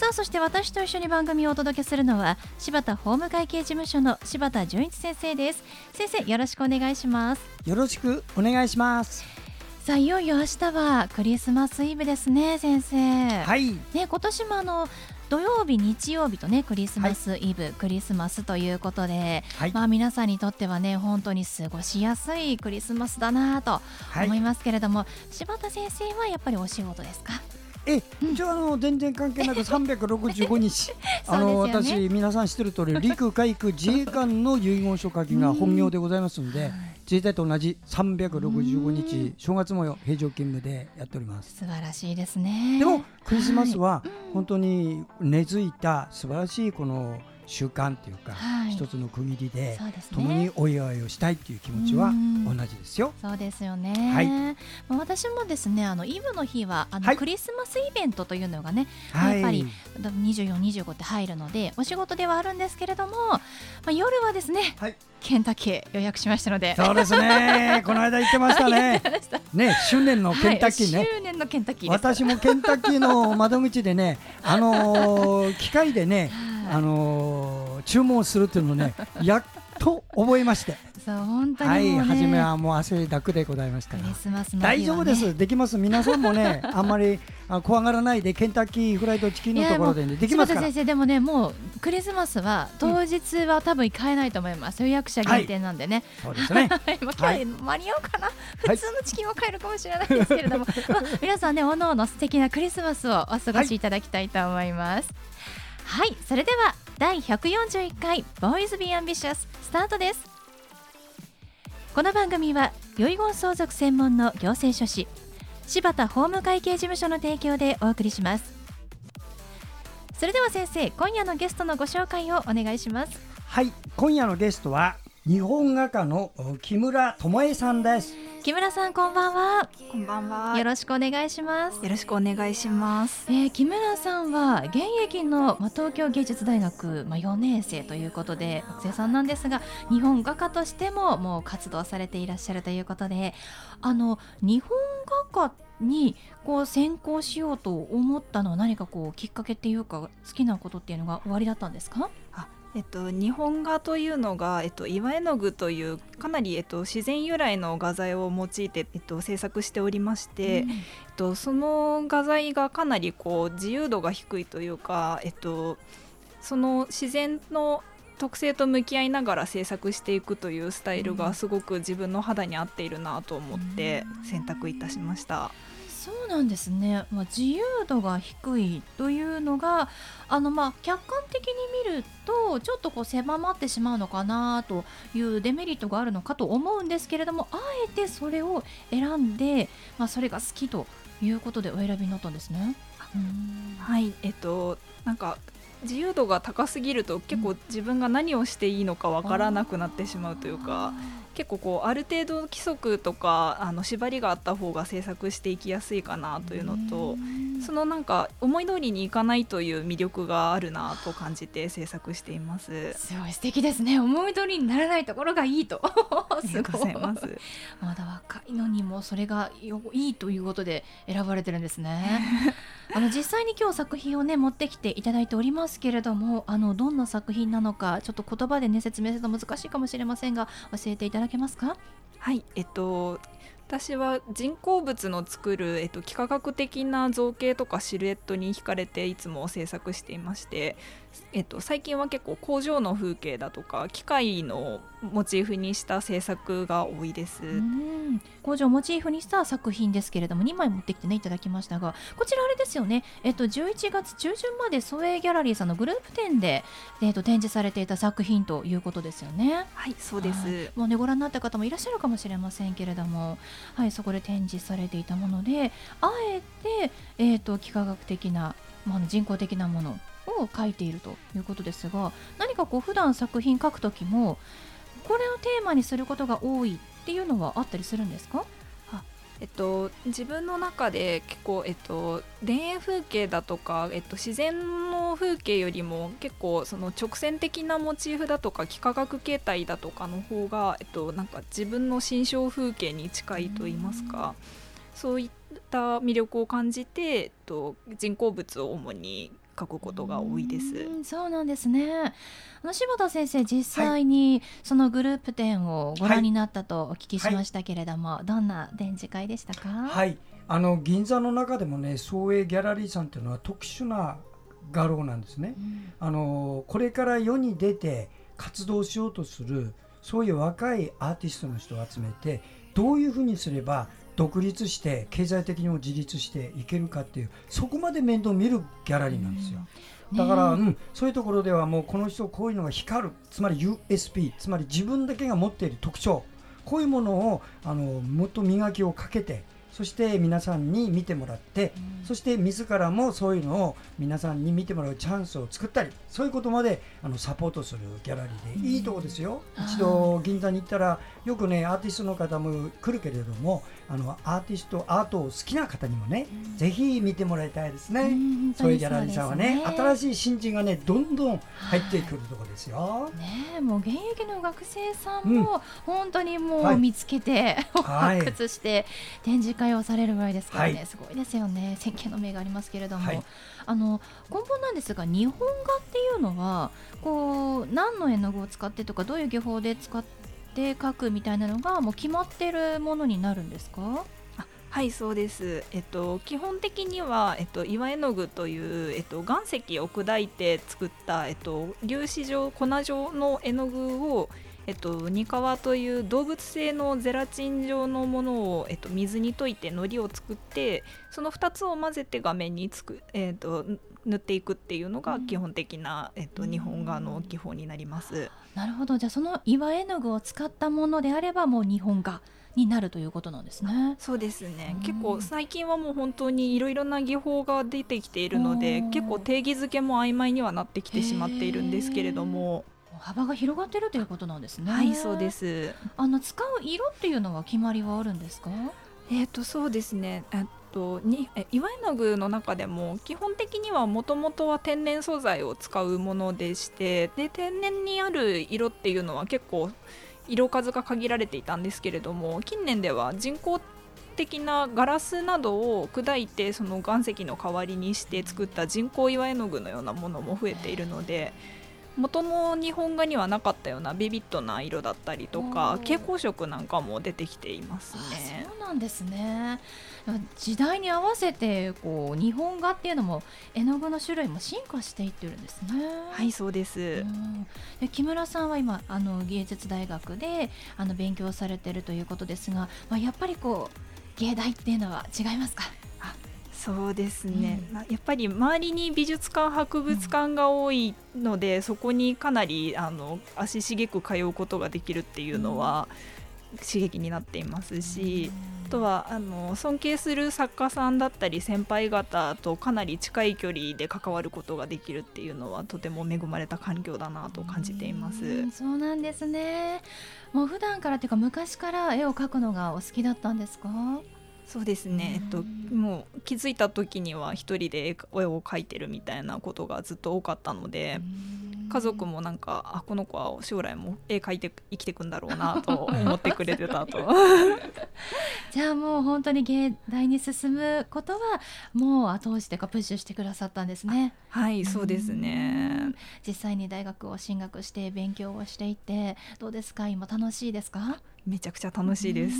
さあそして私と一緒に番組をお届けするのは柴田法務会計事務所の柴田純一先生です。先生よろしくお願いします。よろしくお願いします。さあいよいよ明日はクリスマスイブですね先生。はい。ね今年もあの土曜日日曜日とねクリスマスイブ、はい、クリスマスということで、はい、まあ皆さんにとってはね本当に過ごしやすいクリスマスだなと思いますけれども、はい、柴田先生はやっぱりお仕事ですか？え、じゃあ、あの全然関係なく365日。あの、ね、私皆さん知ってる通り 陸海空自衛官の遺言書書きが本業でございますので、自衛隊と同じ365日正月も平常勤務でやっております。素晴らしいですね。でもクリスマスは本当に根付いた素晴らしいこの習慣というか、はい、一つの区切りで、ね、共にお祝いをしたいという気持ちは同じですよ。そうですよね。はい、まあ私もですねあのイブの日はあの、はい、クリスマスイベントというのがね、はい、やっぱり24、25って入るのでお仕事ではあるんですけれども、まあ夜はですね、はい、ケンタッキー予約しましたので。そうですね。この間言ってましたね。ね、周年のケンタッキーね。周年のケンタッキー私もケンタッキーの窓口でね、あのー、機械でね。あのー、注文するっていうのをね やっと覚えまして。そう本当に、ね、はい初めはもう汗だくでございました大丈夫です。できます。皆さんもね あんまりあ怖がらないでケンタッキーフライドチキンのところで、ね、できますから。先生。でもねもうクリスマスは当日は多分買えないと思います、うん、予約者限定なんでね、はい、そうですね。まあ、はい、間に合うかな、普通のチキンを買えるかもしれないですけれども、まあ、皆さんねおのおの素敵なクリスマスをお過ごしいただきたいと思います、はいそれでは第141回ボーイズビーアンビシャススタートです。この番組は遺言相続専門の行政書士柴田法務会計事務所の提供でお送りします。それでは先生今夜のゲストのご紹介をお願いします。はい今夜のゲストは日本画家の木村智恵さんです。木村さんこんばんは。こんばんは。よろしくお願いします。よろしくお願いします。えー、木村さんは現役の、まあ、東京芸術大学、まあ、4年生ということで学生さんなんですが日本画家としてももう活動されていらっしゃるということであの日本画家にこう専攻しようと思ったのは何かこうきっかけっていうか好きなことっていうのが終わりだったんですか？あえっと、日本画というのが、えっと、岩絵の具というかなり、えっと、自然由来の画材を用いて、えっと、制作しておりまして、うん、えっと、その画材がかなりこう自由度が低いというか、えっと、その自然の特性と向き合いながら制作していくというスタイルがすごく自分の肌に合っているなと思って選択いたしました。うんそうなんですね、まあ、自由度が低いというのがあのまあ客観的に見るとちょっとこう狭まってしまうのかなというデメリットがあるのかと思うんですけれどもあえてそれを選んで、まあ、それが好きということでお選びになったんですね。はい。えっとなんか自由度が高すぎると結構自分が何をしていいのかわからなくなってしまうというか、結構こうある程度規則とかあの縛りがあった方が制作していきやすいかなというのとそのなんか思い通りにいかないという魅力があるなと感じて制作しています。すごい素敵ですね。思い通りにならないところがいいと。すごい。ますまだ若いのにもそれがいいということで選ばれてるんですね あの実際に今日作品をね持ってきていただいておりますけれどもあのどんな作品なのかちょっと言葉でね説明すると難しいかもしれませんが教えていただけますか？はいえっと私は人工物の作る、えっと、幾何学的な造形とかシルエットに惹かれていつも制作していまして、えっと、最近は結構工場の風景だとか機械のモチーフにした制作が多いです。工場をモチーフにした作品ですけれども2枚持ってきてねいただきましたがこちらあれですよね、えっと、11月中旬までソエギャラリーさんのグループ展で、えっと、展示されていた作品ということですよね。はいそうです。もうねご覧になった方もいらっしゃるかもしれませんけれどもはい、そこで展示されていたものであえて、えーと、幾何学的な、まあ、人工的なものを描いているということですが何かこう普段作品描く時もこれをテーマにすることが多いっていうのはあったりするんですか？えっと、自分の中で結構、えっと、田園風景だとか、えっと、自然の風景よりも結構その直線的なモチーフだとか幾何学形態だとかの方が、えっと、なんか自分の心象風景に近いと言いますか、そういった魅力を感じて、えっと、人工物を主に書くことが多いです。うそうなんですね。あの柴田先生実際にそのグループ展をご覧になったとお聞きしましたけれども、はい、どんな展示会でしたか？はい、あの銀座の中でもね、総営ギャラリーさんというのは特殊な画廊なんですね。うん、あのこれから世に出て活動しようとするそういう若いアーティストの人を集めてどういうふうにすれば独立して経済的にも自立していけるかっていうそこまで面倒見るギャラリーなんですよ。だから、うん、そういうところではもうこの人こういうのが光る。つまり USP つまり自分だけが持っている特徴。こういうものをあのもっと磨きをかけてそして皆さんに見てもらって、うん、そして自らもそういうのを皆さんに見てもらうチャンスを作ったりそういうことまであのサポートするギャラリーで、いいとこですよ、一度銀座に行ったらよくねアーティストの方も来るけれどもあのアーティストアートを好きな方にもね、うん、ぜひ見てもらいたいですね、うん、そういうギャラリーさんはね、ね、新しい新人がねどんどん入ってくるところですよ。ねもう現役の学生さんも本当にもう見つけて、はい、発掘して展示会をされるぐらいですからね、はい、すごいですよね。先見の目がありますけれども、はい、あの根本なんですが日本画っていうのはこう何の絵の具を使ってとかどういう技法で使ってで書くみたいなのがもう決まってるものになるんですか？はいそうです、えっと、基本的には、えっと、岩絵の具という、えっと、岩石を砕いて作った、えっと、粒子状粉状の絵の具を、えっと、ニカワという動物性のゼラチン状のものを、えっと、水に溶いて糊を作ってその2つを混ぜて画面につく、えっと、塗っていくっていうのが基本的な、えっと、日本画の技法になります。なるほどじゃあその岩絵の具を使ったものであればもう日本画になるということなんですね。そうですね。結構最近はもう本当にいろいろな技法が出てきているので、結構定義づけも曖昧にはなってきてしまっているんですけれども。幅が広がってるということなんですね。はい、そうです。あの使う色っていうのは決まりはあるんですか？えっ、とそうですね。えっとにえ岩絵の具の中でも基本的にはもともとは天然素材を使うものでして、で天然にある色っていうのは結構色数が限られていたんですけれども近年では人工的なガラスなどを砕いてその岩石の代わりにして作った人工岩絵の具のようなものも増えているので元の日本画にはなかったようなビビッドな色だったりとか蛍光色なんかも出てきていますね。そうなんですね時代に合わせてこう日本画っていうのも絵の具の種類も進化していってるんですね。はいそうです。で木村さんは今あの芸術大学であの勉強されてるということですが、まあ、やっぱりこう芸大っていうのは違いますか？そうですね、うん、やっぱり周りに美術館博物館が多いので、うん、そこにかなりあの足しげく通うことができるっていうのは刺激になっていますし、うん、あとはあの尊敬する作家さんだったり先輩方とかなり近い距離で関わることができるっていうのはとても恵まれた環境だなと感じています。そうなんですね。もう普段からっていうか昔から絵を描くのがお好きだったんですか？そうですね、えっと、もう気づいた時には一人で絵を描いてるみたいなことがずっと多かったので家族もなんかあこの子は将来も絵描いて生きていくんだろうなと 思ってくれてたと。じゃあもう本当に芸大に進むことはもう後押しというかプッシュしてくださったんですね。はいそうですね。実際に大学を進学して勉強をしていてどうですか？今楽しいですか？めちゃくちゃ楽しいです。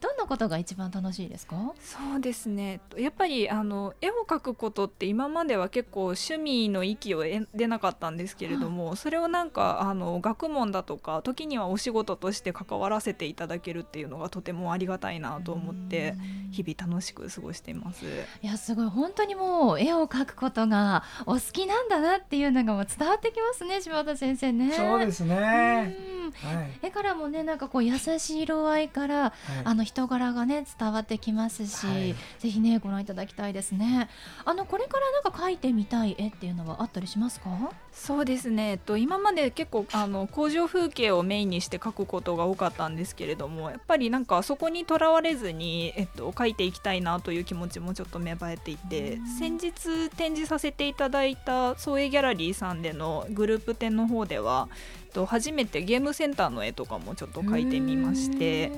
どんなことが一番楽しいですか？そうですね。やっぱりあの絵を描くことって今までは結構趣味の域を出なかったんですけれども、それをなんかあの学問だとか時にはお仕事として関わらせていただけるっていうのがとてもありがたいなと思って日々楽しく過ごしています。いやすごい本当にもう絵を描くことがお好きなんだなっていうのがもう伝わってきますね柴田先生ね。そうですね。はい、絵からもねなんかこう優ししい色合いから、はい、あの人柄がね伝わってきますし、はい、ぜひねご覧いただきたいですね。あのこれからなんか描いてみたい絵っていうのはあったりしますか？そうですね、えっと、今まで結構あの工場風景をメインにして描くことが多かったんですけれどもやっぱりなんかそこにとらわれずに、えっと、描いていきたいなという気持ちもちょっと芽生えていて先日展示させていただいた創営ギャラリーさんでのグループ展の方では、と、初めてゲームセンターの絵とかもちょっと描いてみまして。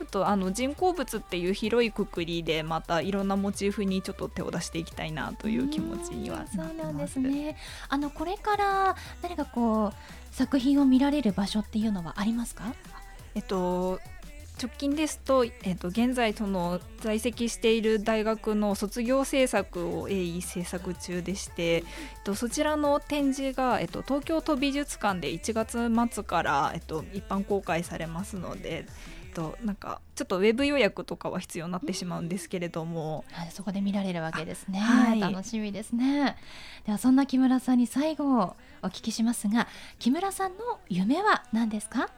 ちょっとあの人工物っていう広いくくりでまたいろんなモチーフにちょっと手を出していきたいなという気持ちにはそうなんですね。あのこれから何かこう作品を見られる場所っていうのはありますか？えっと直近ですと,、えっと現在その在籍している大学の卒業制作を鋭意制作中でして、えっと、そちらの展示が、えっと、東京都美術館で1月末から、えっと、一般公開されますので、となんかちょっとウェブ予約とかは必要になってしまうんですけれども、はい、そこで見られるわけですね、はい、楽しみですね。ではそんな木村さんに最後お聞きしますが木村さんの夢は何ですか？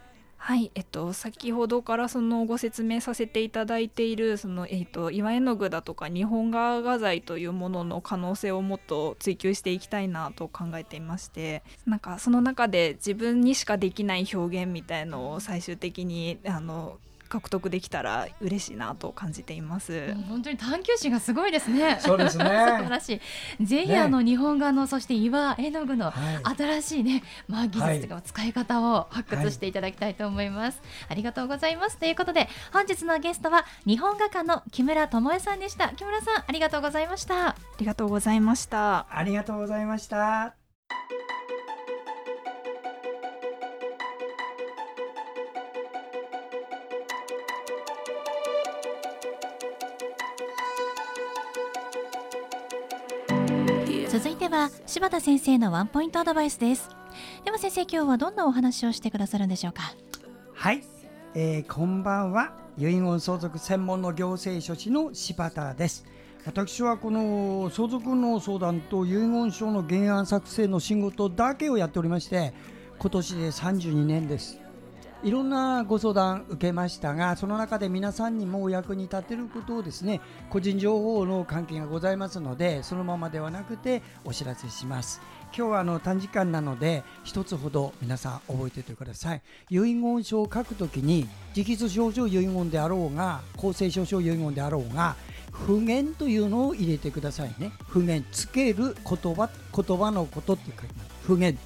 はい、えっと、先ほどからそのご説明させていただいているその、えっと、岩絵の具だとか日本画画材というものの可能性をもっと追求していきたいなと考えていましてなんかその中で自分にしかできない表現みたいのを最終的にあの獲得できたら嬉しいなと感じています。本当に探求心がすごいですね。そうですね。素晴らしい。ぜひ、あの日本画のそして岩絵の具の新しいね、まあ技術とか使い方を発掘していただきたいと思います。ありがとうございます。ということで本日のゲストは日本画家の木村智恵さんでした。木村さんありがとうございました。ありがとうございました。ありがとうございました。続いては柴田先生のワンポイントアドバイスです。では先生今日はどんなお話をしてくださるんでしょうか？はい、えー、こんばんは。遺言相続専門の行政書士の柴田です。私はこの相続の相談と遺言書の原案作成の仕事だけをやっておりまして今年で32年です。いろんなご相談受けましたがその中で皆さんにもお役に立てることをですね個人情報の関係がございますのでそのままではなくてお知らせします。今日はあの短時間なので一つほど皆さん覚えておいてください。遺言書を書くときに直筆証書遺言であろうが公正証書遺言であろうが不言というのを入れてくださいね。不言つける言葉言葉のことって書きます不言。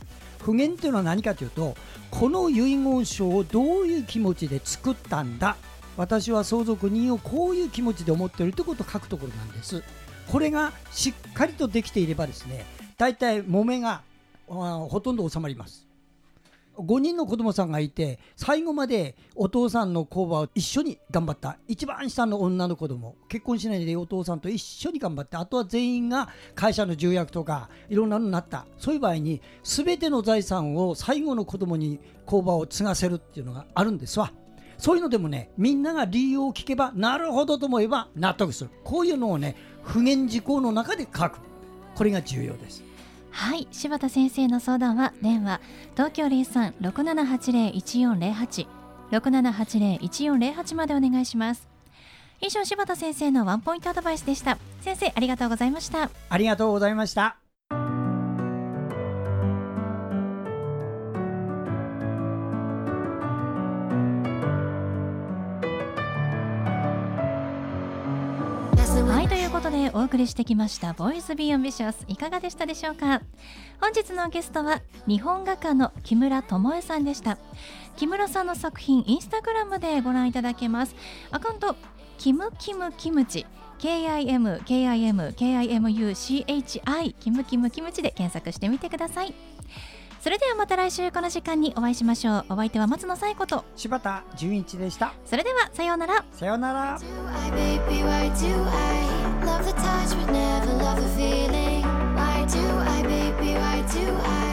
不言というのは何かというとこの遺言書をどういう気持ちで作ったんだ。私は相続人をこういう気持ちで思っているということを書くところなんです。これがしっかりとできていればですね大体揉めがほとんど収まります。5人の子供さんがいて最後までお父さんの工場を一緒に頑張った。一番下の女の子供。結婚しないでお父さんと一緒に頑張って。あとは全員が会社の重役とかいろんなのになった。そういう場合に全ての財産を最後の子供に工場を継がせるっていうのがあるんですわ。そういうのでもねみんなが理由を聞けばなるほどと思えば納得する。こういうのをね不言事項の中で書く。これが重要です。はい柴田先生の相談は電話東京0367801408 6780-1408までお願いします。以上柴田先生のワンポイントアドバイスでした。先生ありがとうございました。ありがとうございました。ことでお送りしてきました「ボーイズ・ビー・アンビシャス」いかがでしたでしょうか？本日のゲストは日本画家の木村智恵さんでした。木村さんの作品インスタグラムでご覧いただけます。アカウントキムキムキムチ KIM KIM KIMUCHI キムキムキムチで検索してみてください。それではまた来週この時間にお会いしましょう。お相手は松野紗友子と。柴田純一でした。それではさようなら。さようなら。Love the touch but never love the feeling? Why do I baby why do I